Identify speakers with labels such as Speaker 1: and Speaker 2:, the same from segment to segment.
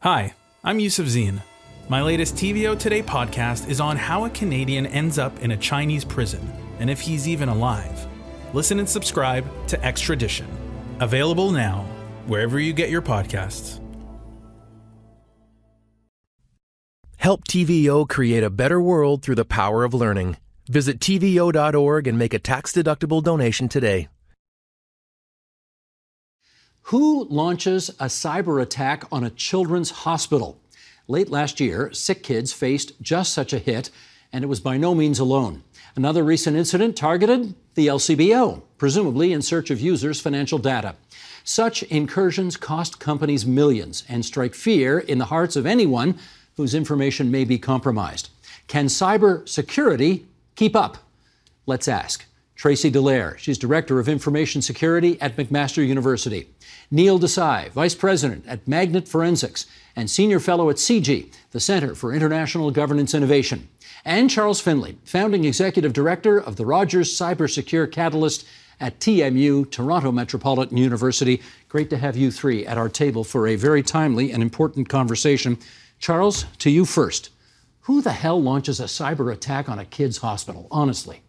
Speaker 1: Hi, I'm Yusuf Zine. My latest TVO Today podcast is on how a Canadian ends up in a Chinese prison and if he's even alive. Listen and subscribe to Extradition. Available now, wherever you get your podcasts.
Speaker 2: Help TVO create a better world through the power of learning. Visit TVO.org and make a tax deductible donation today.
Speaker 3: Who launches a cyber attack on a children's hospital? Late last year, Sick Kids faced just such a hit, and it was by no means alone. Another recent incident targeted the LCBO, presumably in search of users' financial data. Such incursions cost companies millions and strike fear in the hearts of anyone whose information may be compromised. Can cyber security keep up? Let's ask. Tracy Dallaire, she's Director of Information Security at McMaster University. Neil Desai, Vice President at Magnet Forensics and Senior Fellow at CIGI, the Center for International Governance Innovation. And Charles Finlay, Founding Executive Director of the Rogers Cybersecure Catalyst at TMU, Toronto Metropolitan University. Great to have you three at our table for a very timely and important conversation. Charles, to you first. Who the hell launches a cyber attack on a kid's hospital, honestly?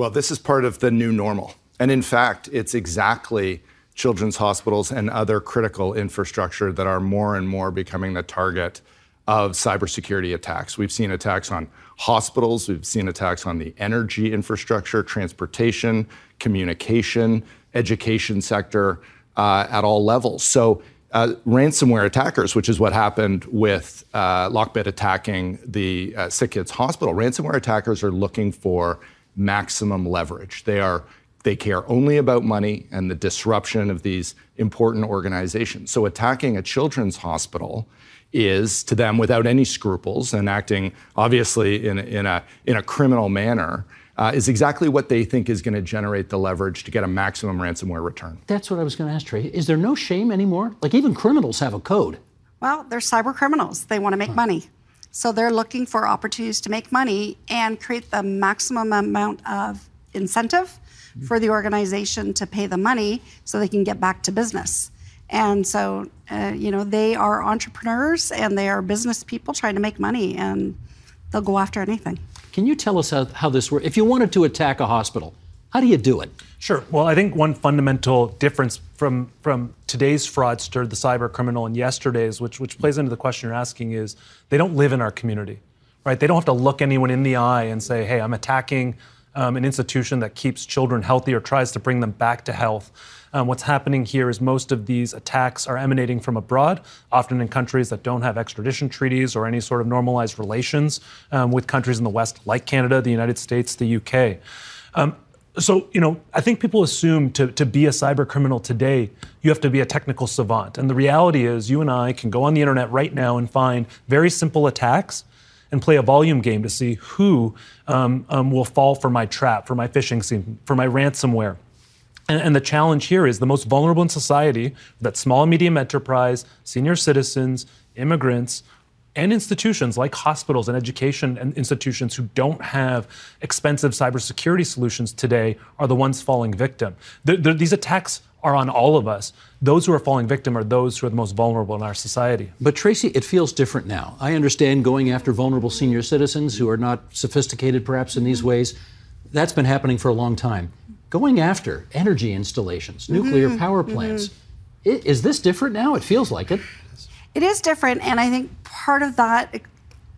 Speaker 4: Well, this is part of the new normal. And in fact, it's exactly children's hospitals and other critical infrastructure that are more and more becoming the target of cybersecurity attacks. We've seen attacks on hospitals, we've seen attacks on the energy infrastructure, transportation, communication, education sector uh, at all levels. So, uh, ransomware attackers, which is what happened with uh, Lockbit attacking the uh, Sick Kids Hospital, ransomware attackers are looking for maximum leverage. They are they care only about money and the disruption of these important organizations. So attacking a children's hospital is to them without any scruples and acting obviously in, in, a, in a criminal manner. Uh, is exactly what they think is going to generate the leverage to get a maximum ransomware return.
Speaker 3: That's what I was going to ask, Trey. Is there no shame anymore? Like even criminals have a code.
Speaker 5: Well, they're cyber criminals. They want to make huh. money. So they're looking for opportunities to make money and create the maximum amount of incentive mm-hmm. for the organization to pay the money so they can get back to business. And so, uh, you know, they are entrepreneurs and they are business people trying to make money and they'll go after anything.
Speaker 3: Can you tell us how, how this works? If you wanted to attack a hospital, how do you do it?
Speaker 6: Sure. Well, I think one fundamental difference from from today's fraudster, the cyber criminal, and yesterday's, which which plays into the question you're asking, is they don't live in our community, right? They don't have to look anyone in the eye and say, "Hey, I'm attacking um, an institution that keeps children healthy or tries to bring them back to health." Um, what's happening here is most of these attacks are emanating from abroad, often in countries that don't have extradition treaties or any sort of normalized relations um, with countries in the West, like Canada, the United States, the UK. So, you know, I think people assume to, to be a cyber criminal today, you have to be a technical savant. And the reality is, you and I can go on the internet right now and find very simple attacks and play a volume game to see who um, um, will fall for my trap, for my phishing scheme, for my ransomware. And, and the challenge here is the most vulnerable in society, that small and medium enterprise, senior citizens, immigrants, and institutions like hospitals and education and institutions who don't have expensive cybersecurity solutions today are the ones falling victim. The, the, these attacks are on all of us. Those who are falling victim are those who are the most vulnerable in our society.
Speaker 3: But Tracy, it feels different now. I understand going after vulnerable senior citizens who are not sophisticated perhaps in these ways. That's been happening for a long time. Going after energy installations, nuclear mm-hmm. power plants. Mm-hmm. Is this different now? It feels like it.
Speaker 5: It is different, and I think part of that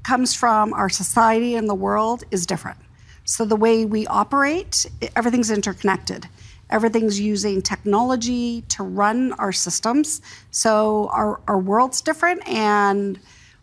Speaker 5: comes from our society and the world is different. So the way we operate, everything's interconnected. Everything's using technology to run our systems. So our, our world's different, and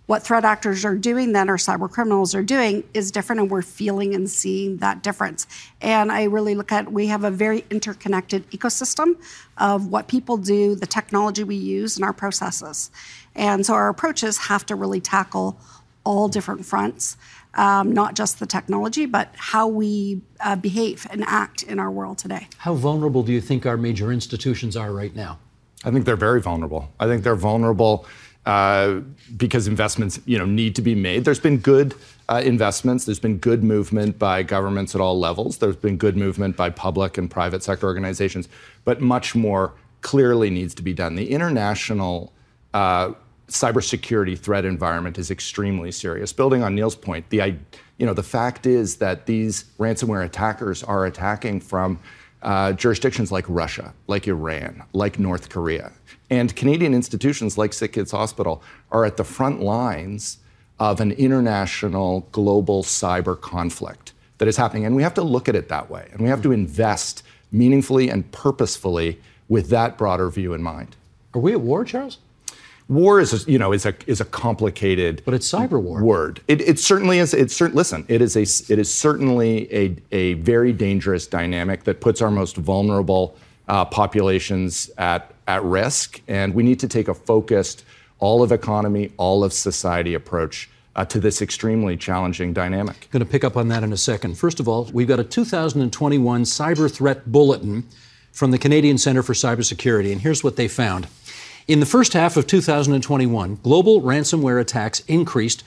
Speaker 5: what threat actors are doing then, or cyber criminals are doing, is different, and we're feeling and seeing that difference. And I really look at we have a very interconnected ecosystem of what people do, the technology we use, and our processes. And so our approaches have to really tackle all different fronts, um, not just the technology, but how we uh, behave and act in our world today.
Speaker 3: How vulnerable do you think our major institutions are right now?
Speaker 4: I think they're very vulnerable. I think they're vulnerable uh, because investments, you know, need to be made. There's been good uh, investments. There's been good movement by governments at all levels. There's been good movement by public and private sector organizations, but much more clearly needs to be done. The international uh, cybersecurity threat environment is extremely serious. Building on Neil's point, the you know the fact is that these ransomware attackers are attacking from uh, jurisdictions like Russia, like Iran, like North Korea, and Canadian institutions like Sick Kids Hospital are at the front lines of an international global cyber conflict that is happening, and we have to look at it that way, and we have to invest meaningfully and purposefully with that broader view in mind.
Speaker 3: Are we at war, Charles?
Speaker 4: War is a, you know is a is a complicated
Speaker 3: but it's cyber war
Speaker 4: word it, it certainly is it's certain listen it is a it is certainly a, a very dangerous dynamic that puts our most vulnerable uh, populations at at risk and we need to take a focused all of economy all of society approach uh, to this extremely challenging dynamic.
Speaker 3: I'm going to pick up on that in a second. First of all, we've got a 2021 cyber threat bulletin from the Canadian Centre for Cybersecurity, and here's what they found. In the first half of 2021, global ransomware attacks increased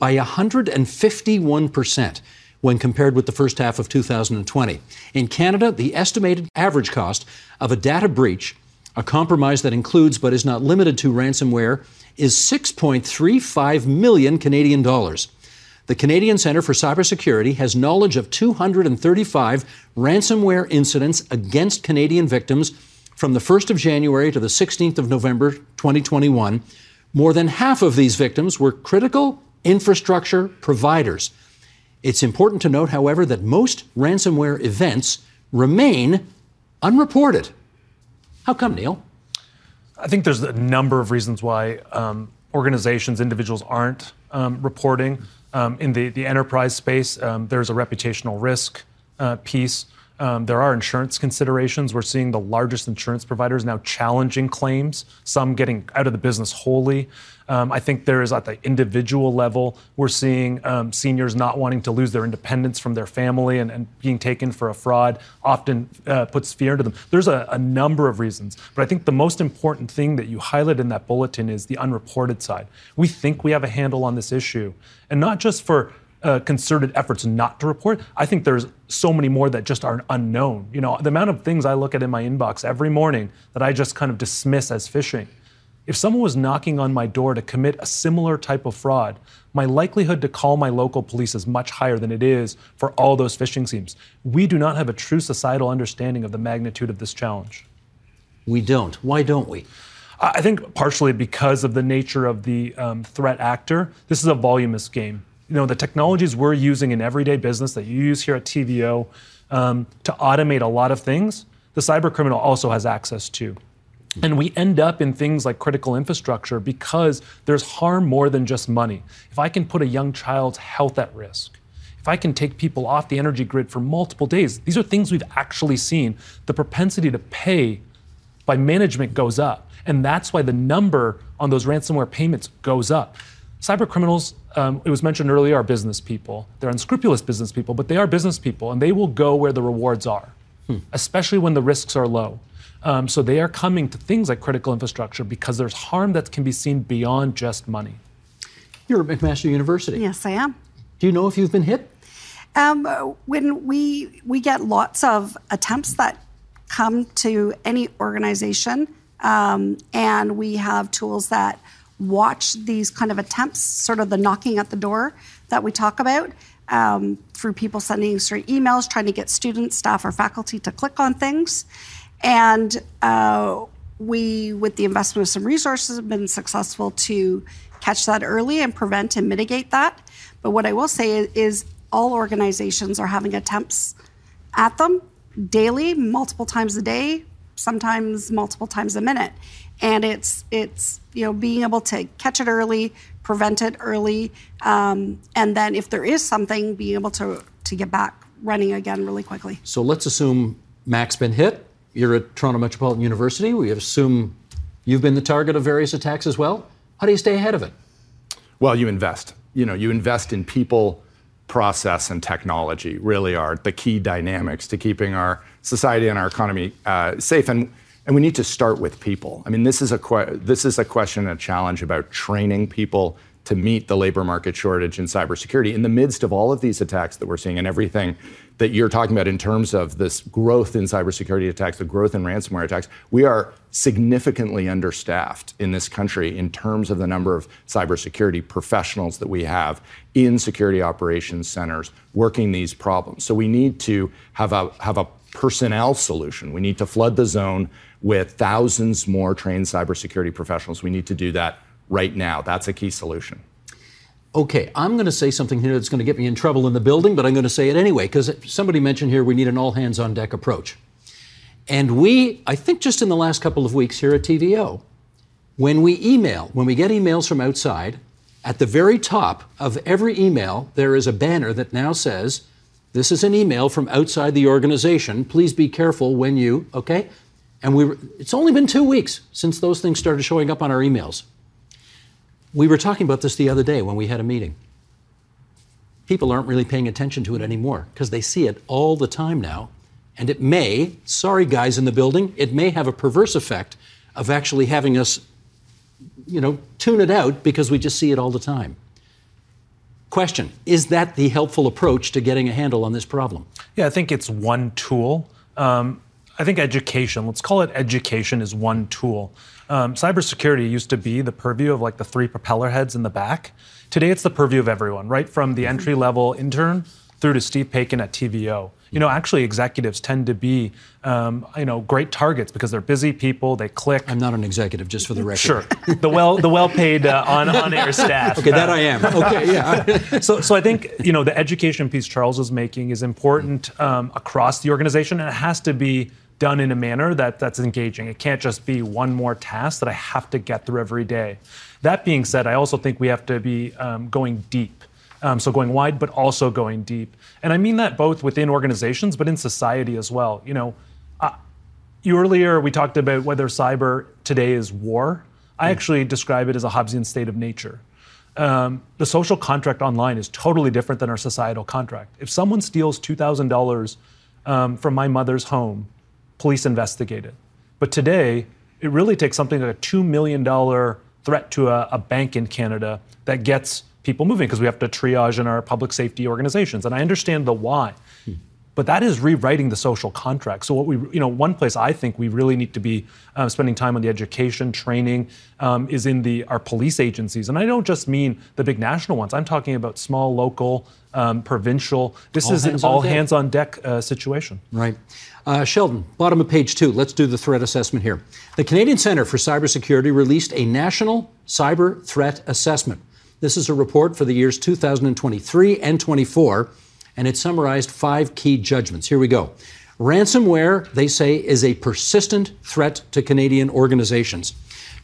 Speaker 3: by 151% when compared with the first half of 2020. In Canada, the estimated average cost of a data breach, a compromise that includes but is not limited to ransomware, is 6.35 million Canadian dollars. The Canadian Centre for Cybersecurity has knowledge of 235 ransomware incidents against Canadian victims from the 1st of January to the 16th of November 2021, more than half of these victims were critical infrastructure providers. It's important to note, however, that most ransomware events remain unreported. How come, Neil?
Speaker 6: I think there's a number of reasons why um, organizations, individuals aren't um, reporting. Um, in the, the enterprise space, um, there's a reputational risk uh, piece. Um, there are insurance considerations. We're seeing the largest insurance providers now challenging claims, some getting out of the business wholly. Um, I think there is at the individual level, we're seeing um, seniors not wanting to lose their independence from their family and, and being taken for a fraud often uh, puts fear into them. There's a, a number of reasons, but I think the most important thing that you highlight in that bulletin is the unreported side. We think we have a handle on this issue, and not just for uh, concerted efforts not to report. I think there's so many more that just are unknown. You know, the amount of things I look at in my inbox every morning that I just kind of dismiss as phishing. If someone was knocking on my door to commit a similar type of fraud, my likelihood to call my local police is much higher than it is for all those phishing schemes. We do not have a true societal understanding of the magnitude of this challenge.
Speaker 3: We don't. Why don't we?
Speaker 6: I think partially because of the nature of the um, threat actor. This is a voluminous game you know, the technologies we're using in everyday business that you use here at TVO um, to automate a lot of things, the cyber criminal also has access to. And we end up in things like critical infrastructure because there's harm more than just money. If I can put a young child's health at risk, if I can take people off the energy grid for multiple days, these are things we've actually seen. The propensity to pay by management goes up. And that's why the number on those ransomware payments goes up. Cyber criminals, um, it was mentioned earlier, are business people. They're unscrupulous business people, but they are business people, and they will go where the rewards are, hmm. especially when the risks are low. Um, so they are coming to things like critical infrastructure because there's harm that can be seen beyond just money.
Speaker 3: You're at McMaster University.
Speaker 5: Yes, I am.
Speaker 3: Do you know if you've been hit?
Speaker 5: Um, when we we get lots of attempts that come to any organization, um, and we have tools that watch these kind of attempts, sort of the knocking at the door that we talk about, um, through people sending certain emails, trying to get students, staff, or faculty to click on things. And uh, we, with the investment of some resources, have been successful to catch that early and prevent and mitigate that. But what I will say is, is all organizations are having attempts at them daily, multiple times a day, sometimes multiple times a minute and it's it's you know being able to catch it early, prevent it early, um, and then if there is something, being able to to get back running again really quickly.
Speaker 3: So let's assume Mac's been hit. You're at Toronto Metropolitan University. We assume you've been the target of various attacks as well. How do you stay ahead of it?
Speaker 4: Well, you invest. You know, you invest in people, process, and technology. Really are the key dynamics to keeping our society and our economy uh, safe. And And we need to start with people. I mean, this is a que- this is a question and a challenge about training people to meet the labor market shortage in cybersecurity in the midst of all of these attacks that we're seeing and everything that you're talking about in terms of this growth in cybersecurity attacks, the growth in ransomware attacks. We are significantly understaffed in this country in terms of the number of cybersecurity professionals that we have in security operations centers working these problems. So we need to have a have a personnel solution. We need to flood the zone with thousands more trained cybersecurity professionals. We need to do that right now. That's a key solution.
Speaker 3: Okay, I'm going to say something here that's going to get me in trouble in the building, but I'm going to say it anyway because somebody mentioned here we need an all hands on deck approach. And we, I think just in the last couple of weeks here at TVO, when we email, when we get emails from outside, at the very top of every email, there is a banner that now says, This is an email from outside the organization. Please be careful when you, okay? And we, it's only been two weeks since those things started showing up on our emails. We were talking about this the other day when we had a meeting. People aren't really paying attention to it anymore because they see it all the time now. And it may, sorry guys in the building, it may have a perverse effect of actually having us, you know, tune it out because we just see it all the time. Question Is that the helpful approach to getting a handle on this problem?
Speaker 6: Yeah, I think it's one tool. Um, I think education, let's call it education, is one tool. Um, cybersecurity used to be the purview of like the three propeller heads in the back. Today, it's the purview of everyone, right from the entry level intern through to Steve Paikin at TVO. You know, actually, executives tend to be, um, you know, great targets because they're busy people. They click.
Speaker 3: I'm not an executive, just for the record.
Speaker 6: Sure, the well, the well-paid uh, on on-air staff.
Speaker 3: okay, that I am. Okay, yeah.
Speaker 6: so, so I think you know the education piece Charles is making is important um, across the organization, and it has to be done in a manner that, that's engaging. It can't just be one more task that I have to get through every day. That being said, I also think we have to be um, going deep. Um, so going wide, but also going deep. And I mean that both within organizations, but in society as well. You know, uh, you earlier we talked about whether cyber today is war. I actually describe it as a Hobbesian state of nature. Um, the social contract online is totally different than our societal contract. If someone steals $2,000 um, from my mother's home police investigate it. But today, it really takes something like a $2 million threat to a, a bank in Canada that gets people moving because we have to triage in our public safety organizations. And I understand the why. Hmm. But that is rewriting the social contract. So what we, you know, one place I think we really need to be uh, spending time on the education, training, um, is in the our police agencies, and I don't just mean the big national ones. I'm talking about small, local, um, provincial. This
Speaker 3: All
Speaker 6: is an all hands on deck uh, situation.
Speaker 3: Right. Uh, Sheldon, bottom of page two. Let's do the threat assessment here. The Canadian Centre for Cybersecurity released a national cyber threat assessment. This is a report for the years 2023 and 24, and it summarized five key judgments. Here we go. Ransomware, they say, is a persistent threat to Canadian organizations.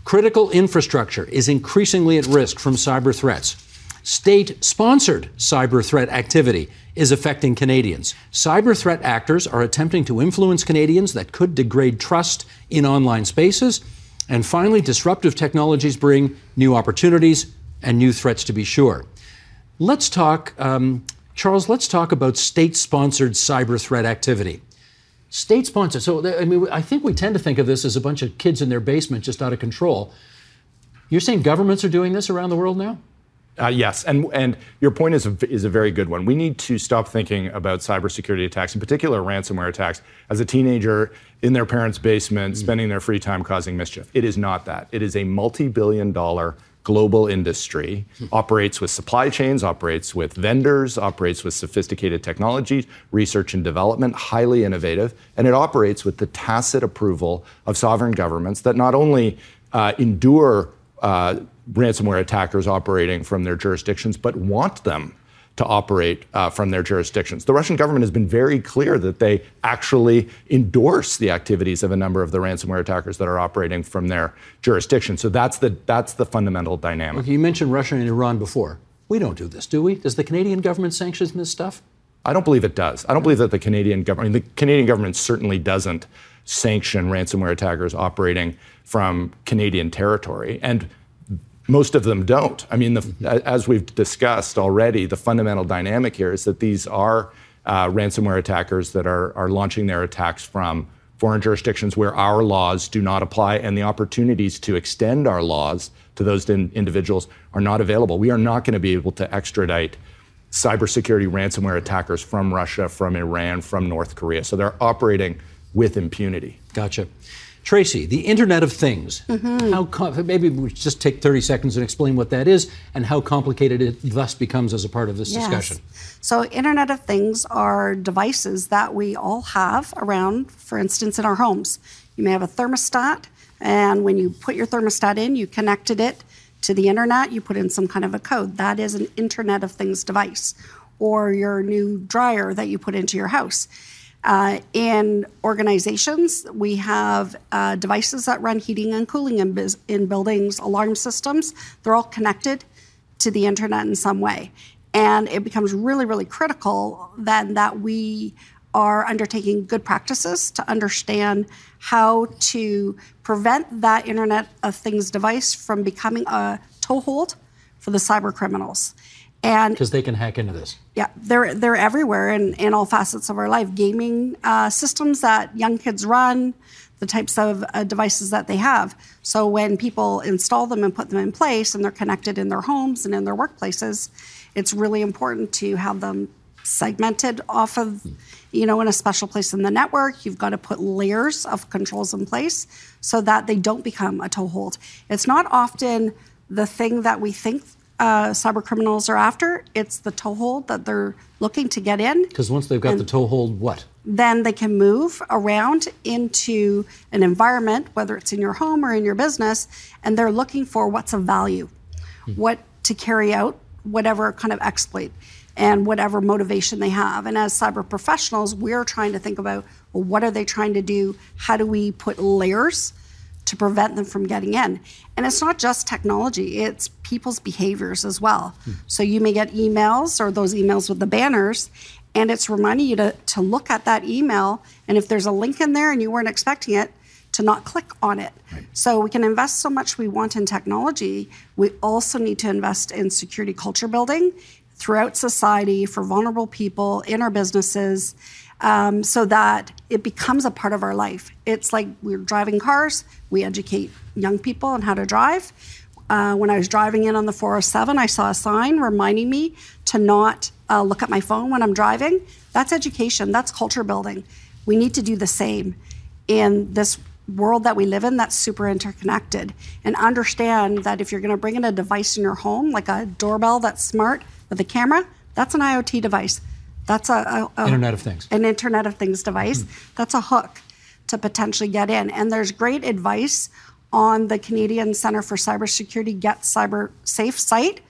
Speaker 3: Critical infrastructure is increasingly at risk from cyber threats. State sponsored cyber threat activity is affecting Canadians. Cyber threat actors are attempting to influence Canadians that could degrade trust in online spaces. And finally, disruptive technologies bring new opportunities and new threats to be sure. Let's talk, um, Charles, let's talk about state sponsored cyber threat activity. State sponsored. So, I mean, I think we tend to think of this as a bunch of kids in their basement just out of control. You're saying governments are doing this around the world now?
Speaker 4: Uh, yes, and and your point is a, is a very good one. We need to stop thinking about cybersecurity attacks, in particular ransomware attacks, as a teenager in their parents' basement, spending their free time causing mischief. It is not that. It is a multi-billion-dollar global industry, operates with supply chains, operates with vendors, operates with sophisticated technology, research and development, highly innovative, and it operates with the tacit approval of sovereign governments that not only uh, endure uh, ransomware attackers operating from their jurisdictions, but want them to operate uh, from their jurisdictions. The Russian government has been very clear that they actually endorse the activities of a number of the ransomware attackers that are operating from their jurisdiction. So that's the that's the fundamental dynamic.
Speaker 3: You mentioned Russia and Iran before. We don't do this, do we? Does the Canadian government sanction this stuff?
Speaker 4: I don't believe it does. I don't believe that the Canadian government, I mean, the Canadian government certainly doesn't sanction ransomware attackers operating from Canadian territory. And most of them don't. I mean, the, as we've discussed already, the fundamental dynamic here is that these are uh, ransomware attackers that are, are launching their attacks from foreign jurisdictions where our laws do not apply, and the opportunities to extend our laws to those in- individuals are not available. We are not going to be able to extradite cybersecurity ransomware attackers from Russia, from Iran, from North Korea. So they're operating with impunity.
Speaker 3: Gotcha. Tracy, the Internet of Things. Mm-hmm. How com- maybe we just take 30 seconds and explain what that is and how complicated it thus becomes as a part of this yes. discussion.
Speaker 5: So, Internet of Things are devices that we all have around, for instance, in our homes. You may have a thermostat, and when you put your thermostat in, you connected it to the internet, you put in some kind of a code. That is an Internet of Things device. Or your new dryer that you put into your house. Uh, in organizations, we have uh, devices that run heating and cooling in, biz- in buildings, alarm systems. They're all connected to the internet in some way. And it becomes really, really critical then that we are undertaking good practices to understand how to prevent that Internet of Things device from becoming a toehold for the cyber criminals.
Speaker 3: And because they can hack into this.
Speaker 5: Yeah, they're they're everywhere in, in all facets of our life. Gaming uh, systems that young kids run, the types of uh, devices that they have. So when people install them and put them in place, and they're connected in their homes and in their workplaces, it's really important to have them segmented off of, you know, in a special place in the network. You've got to put layers of controls in place so that they don't become a toehold. It's not often the thing that we think uh, cyber criminals are after. It's the toehold that they're looking to get in.
Speaker 3: Because once they've got the toehold, what?
Speaker 5: Then they can move around into an environment, whether it's in your home or in your business, and they're looking for what's of value, mm-hmm. what to carry out, whatever kind of exploit and whatever motivation they have. And as cyber professionals, we're trying to think about well, what are they trying to do? How do we put layers to prevent them from getting in? And it's not just technology, it's people's behaviors as well. Hmm. So you may get emails or those emails with the banners, and it's reminding you to, to look at that email. And if there's a link in there and you weren't expecting it, to not click on it. Right. So we can invest so much we want in technology. We also need to invest in security culture building throughout society for vulnerable people in our businesses um, so that it becomes a part of our life. It's like we're driving cars, we educate young people on how to drive. Uh, when I was driving in on the 407, I saw a sign reminding me to not uh, look at my phone when I'm driving. That's education, that's culture building. We need to do the same in this world that we live in that's super interconnected and understand that if you're going to bring in a device in your home, like a doorbell that's smart, with a camera, that's an IoT device. That's a, a,
Speaker 3: a Internet of Things.
Speaker 5: An Internet of Things device. Mm-hmm. That's a hook to potentially get in. And there's great advice on the Canadian Center for Cybersecurity Get Cyber Safe site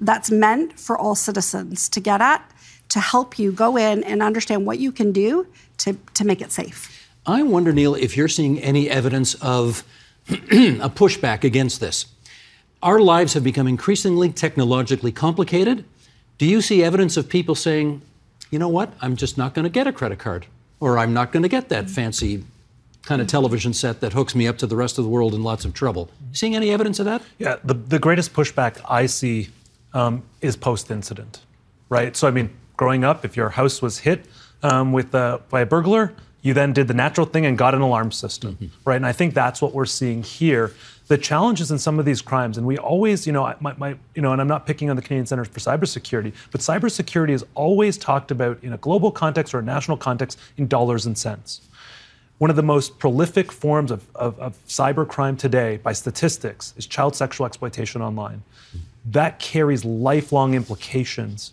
Speaker 5: that's meant for all citizens to get at to help you go in and understand what you can do to, to make it safe.
Speaker 3: I wonder, Neil, if you're seeing any evidence of a pushback against this. Our lives have become increasingly technologically complicated, do you see evidence of people saying, you know what, I'm just not going to get a credit card, or I'm not going to get that fancy kind of television set that hooks me up to the rest of the world in lots of trouble? Seeing any evidence of that?
Speaker 6: Yeah, the, the greatest pushback I see um, is post incident, right? So, I mean, growing up, if your house was hit um, with a, by a burglar, you then did the natural thing and got an alarm system, mm-hmm. right? And I think that's what we're seeing here the challenges in some of these crimes, and we always, you know, my, my, you know, and I'm not picking on the Canadian Centre for Cybersecurity, but cybersecurity is always talked about in a global context or a national context in dollars and cents. One of the most prolific forms of, of, of cybercrime today, by statistics, is child sexual exploitation online. That carries lifelong implications.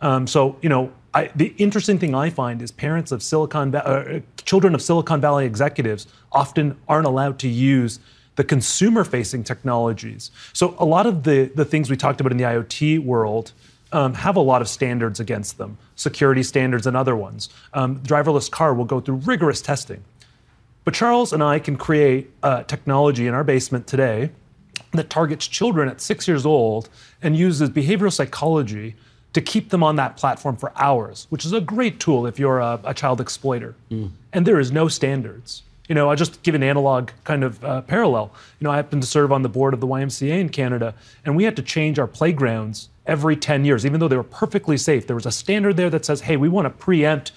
Speaker 6: Um, so, you know, I, the interesting thing I find is parents of Silicon, uh, children of Silicon Valley executives often aren't allowed to use the consumer facing technologies. So, a lot of the, the things we talked about in the IoT world um, have a lot of standards against them, security standards and other ones. Um, driverless car will go through rigorous testing. But Charles and I can create uh, technology in our basement today that targets children at six years old and uses behavioral psychology to keep them on that platform for hours, which is a great tool if you're a, a child exploiter. Mm. And there is no standards. You know, I'll just give an analog kind of uh, parallel. You know, I happen to serve on the board of the YMCA in Canada, and we had to change our playgrounds every 10 years, even though they were perfectly safe. There was a standard there that says, hey, we want to preempt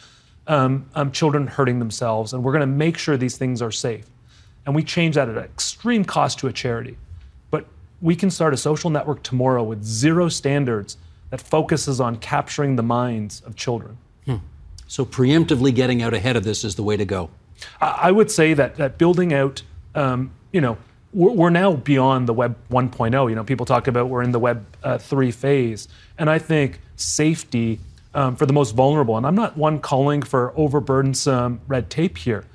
Speaker 6: um, um, children hurting themselves, and we're going to make sure these things are safe. And we change that at an extreme cost to a charity. But we can start a social network tomorrow with zero standards that focuses on capturing the minds of children. Hmm.
Speaker 3: So preemptively getting out ahead of this is the way to go.
Speaker 6: I would say that that building out, um, you know, we're, we're, now beyond the Web 1.0. You know, people talk about we're in the Web uh, 3 phase, and I think safety um, for the most vulnerable. And I'm not one calling for overburdensome red tape here,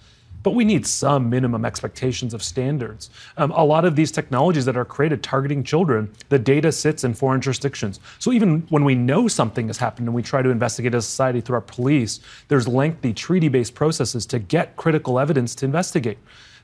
Speaker 6: but we need some minimum expectations of standards. Um, a lot of these technologies that are created targeting children, the data sits in foreign jurisdictions. So even when we know something has happened and we try to investigate as a society through our police, there's lengthy treaty based processes to get critical evidence to investigate.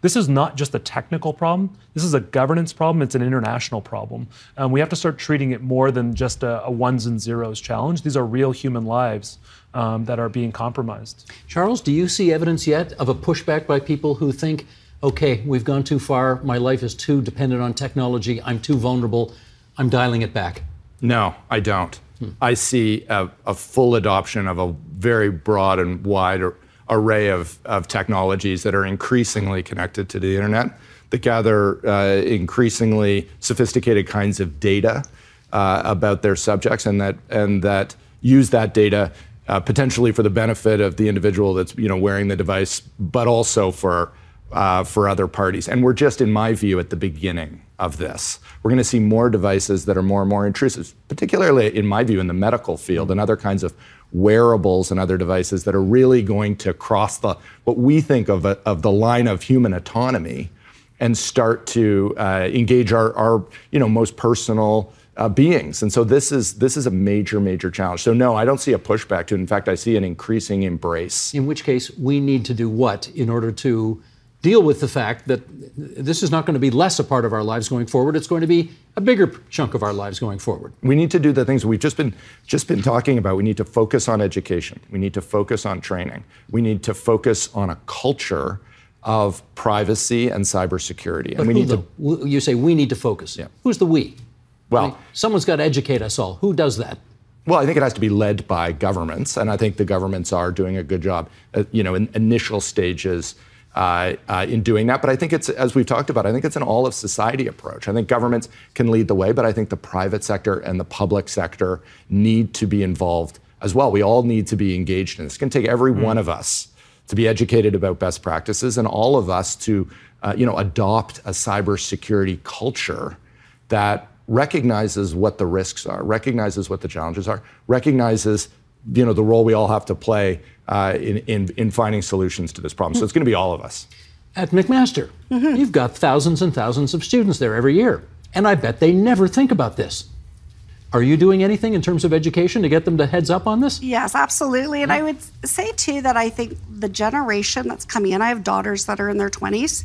Speaker 6: This is not just a technical problem. This is a governance problem. It's an international problem. Um, we have to start treating it more than just a, a ones and zeros challenge. These are real human lives um, that are being compromised.
Speaker 3: Charles, do you see evidence yet of a pushback by people who think, okay, we've gone too far, my life is too dependent on technology, I'm too vulnerable, I'm dialing it back?
Speaker 4: No, I don't. Hmm. I see a, a, full adoption of a very broad and wide array of, of technologies that are increasingly connected to the internet, that gather uh, increasingly sophisticated kinds of data uh, about their subjects, and that and that use that data uh, potentially for the benefit of the individual that's you know wearing the device, but also for uh, for other parties. And we're just, in my view, at the beginning of this. We're going to see more devices that are more and more intrusive, particularly, in my view, in the medical field and other kinds of wearables and other devices that are really going to cross the what we think of, a, of the line of human autonomy and start to uh, engage our, our you know most personal uh, beings. And so this is this is a major major challenge. So no, I don't see a pushback to it. In fact, I see an increasing embrace.
Speaker 3: In which case, we need to do what in order to deal with the fact that this is not going to be less a part of our lives going forward. It's going to be a bigger chunk of our lives going forward.
Speaker 4: We need to do the things we've just been just been talking about. We need to focus on education. We need to focus on training. We need to focus on a culture of privacy and cybersecurity.
Speaker 3: And but we need the, to. You say we need to focus.
Speaker 4: Yeah.
Speaker 3: Who's the we?
Speaker 4: Well, I mean,
Speaker 3: someone's got to educate us all. Who does that?
Speaker 4: Well, I think it has to be led by governments, and I think the governments are doing a good job. Uh, you know, in initial stages uh, uh, in doing that. But I think it's, as we've talked about, I think it's an all of society approach. I think governments can lead the way, but I think the private sector and the public sector need to be involved as well. We all need to be engaged in this. It's going to take every mm. one of us to be educated about best practices and all of us to, uh, you know, adopt a cybersecurity culture that recognizes what the risks are, recognizes what the challenges are, recognizes you know the role we all have to play uh, in, in, in finding solutions to this problem. So it's going to be all of us.
Speaker 3: At McMaster, mm-hmm. you've got thousands and thousands of students there every year, and I bet they never think about this. Are you doing anything in terms of education to get them to heads up on this?
Speaker 5: Yes, absolutely. And I would say too that I think the generation that's coming in, I have daughters that are in their 20s,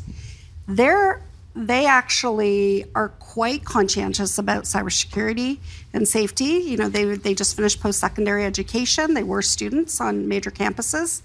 Speaker 5: they're they actually are quite conscientious about cybersecurity and safety. You know, they, they just finished post secondary education, they were students on major campuses.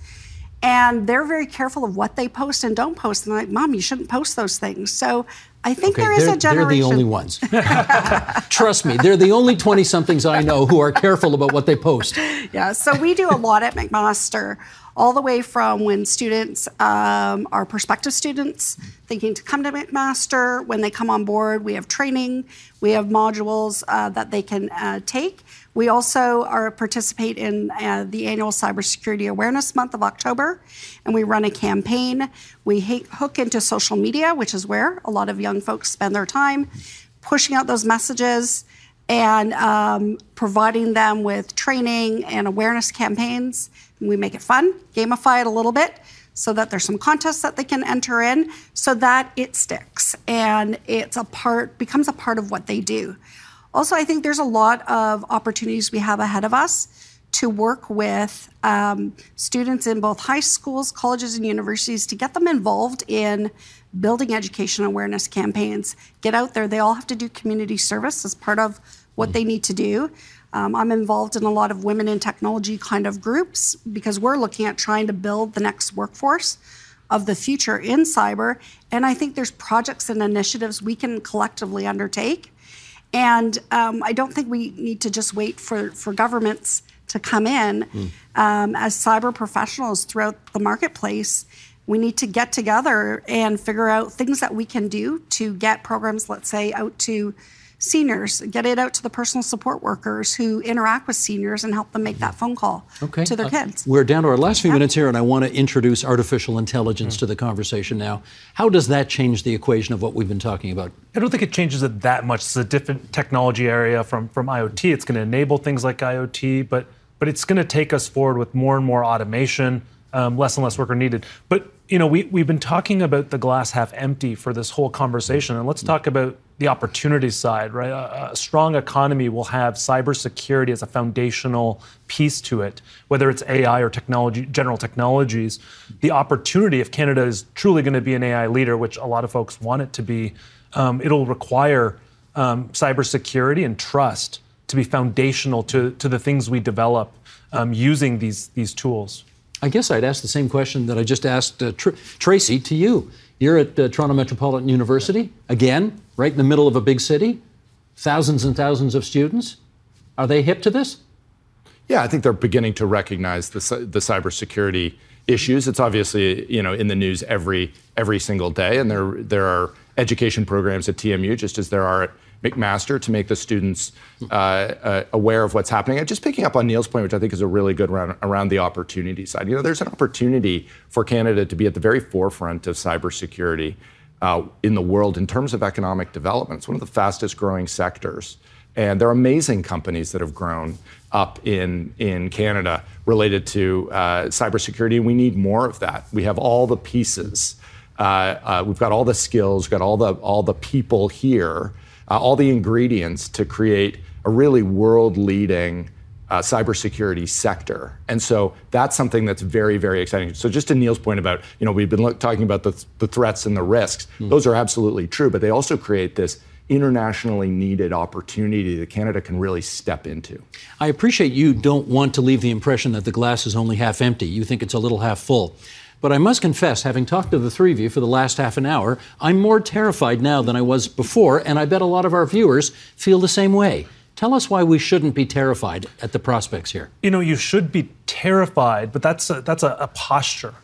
Speaker 5: And they're very careful of what they post and don't post. And they're like, Mom, you shouldn't post those things. So I think
Speaker 3: okay,
Speaker 5: there is a generation.
Speaker 3: They're the only ones. Trust me, they're the only 20 somethings I know who are careful about what they post.
Speaker 5: Yeah, so we do a lot at McMaster all the way from when students um, are prospective students thinking to come to McMaster. When they come on board, we have training, we have modules uh, that they can uh, take. We also are participate in uh, the annual Cybersecurity Awareness Month of October, and we run a campaign. We hook into social media, which is where a lot of young folks spend their time, pushing out those messages and um, providing them with training and awareness campaigns. We make it fun, gamify it a little bit so that there's some contests that they can enter in so that it sticks and it's a part becomes a part of what they do. Also, I think there's a lot of opportunities we have ahead of us to work with um, students in both high schools, colleges, and universities to get them involved in building education awareness campaigns. Get out there. They all have to do community service as part of what they need to do. Um, I'm involved in a lot of women in technology kind of groups because we're looking at trying to build the next workforce of the future in cyber. And I think there's projects and initiatives we can collectively undertake. And um, I don't think we need to just wait for, for governments to come in mm. um, as cyber professionals throughout the marketplace. We need to get together and figure out things that we can do to get programs, let's say, out to seniors, get it out to the personal support workers who interact with seniors and help them make that phone call okay. to their uh, kids.
Speaker 3: We're down to our last few minutes here, and I want to introduce artificial intelligence mm. to the conversation now. How does that change the equation of what we've been talking about?
Speaker 6: I don't think it changes it that much. It's a different technology area from, from IoT. It's going to enable things like IoT, but but it's going to take us forward with more and more automation, um, less and less worker needed. But you know, we, we've been talking about the glass half empty for this whole conversation, and let's talk about the opportunity side, right? A, a, strong economy will have cybersecurity as a foundational piece to it, whether it's AI or technology, general technologies. The opportunity, if Canada is truly going to be an AI leader, which a lot of folks want it to be, um, it'll require um, cybersecurity and trust to be foundational to, to the things we develop um, using these, these tools.
Speaker 3: I guess I'd ask the same question that I just asked uh, Tr- Tracy to you. You're at uh, Toronto Metropolitan University, again, right in the middle of a big city, thousands and thousands of students. Are they hip to this?
Speaker 4: Yeah, I think they're beginning to recognize the, the cybersecurity issues. It's obviously you know in the news every every single day, and there there are education programs at TMU just as there are at McMaster to make the students uh, uh, aware of what's happening. And just picking up on Neil's point, which I think is a really good around, around the opportunity side. You know, there's an opportunity for Canada to be at the very forefront of cybersecurity uh, in the world in terms of economic development. It's one of the fastest growing sectors. And there are amazing companies that have grown up in, in Canada related to uh, cybersecurity, and we need more of that. We have all the pieces. Uh, uh, we've got all the skills, we've got all the, all the people here uh, all the ingredients to create a really world leading uh, cybersecurity sector. And so that's something that's very, very exciting. So just to Neil's point about, you know, we've been look, talking about the, the threats and the risks. Mm. Those are absolutely true, but they also create this internationally needed opportunity that Canada can really step into.
Speaker 3: I appreciate you don't want to leave the impression that the glass is only half empty. You think it's a little half full. But I must confess, having talked to the three of you for the last half an hour, I'm more terrified now than I was before, and I bet a lot of our viewers feel the same way. Tell us why we shouldn't be terrified at the prospects here.
Speaker 6: You know, you should be terrified, but that's a, that's a, a posture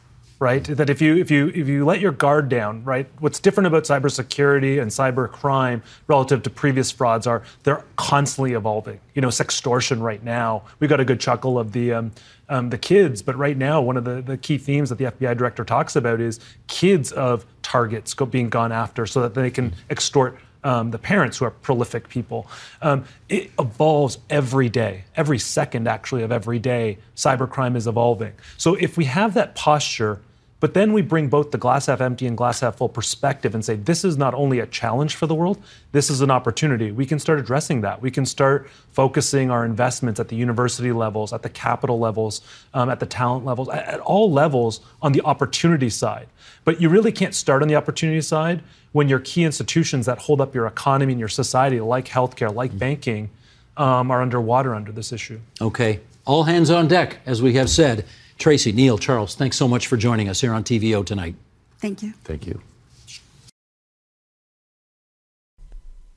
Speaker 6: right? That if you if you if you let your guard down, right? What's different about cybersecurity and cyber crime relative to previous frauds are they're constantly evolving. You know, sextortion right now, we got a good chuckle of the um, um, the kids, but right now one of the, the key themes that the FBI director talks about is kids of targets go, being gone after so that they can extort um, the parents who are prolific people. Um, it evolves every day, every second actually of every day. Cybercrime is evolving. So if we have that posture but then we bring both the glass half empty and glass half full perspective and say, this is not only a challenge for the world, this is an opportunity. We can start addressing that. We can start focusing our investments at the university levels, at the capital levels, um, at the talent levels, at, at all levels on the opportunity side. But you really can't start on the opportunity side when your key institutions that hold up your economy and your society, like healthcare, like banking, um, are underwater under this issue.
Speaker 3: Okay. All hands on deck, as we have said. Tracy, Neil, Charles, thanks so much for joining us here on TVO tonight.
Speaker 5: Thank you.
Speaker 4: Thank you.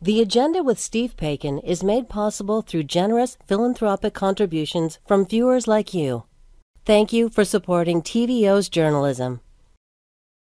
Speaker 7: The Agenda with Steve Paikin is made possible through generous philanthropic contributions from viewers like you. Thank you for supporting TVO's journalism.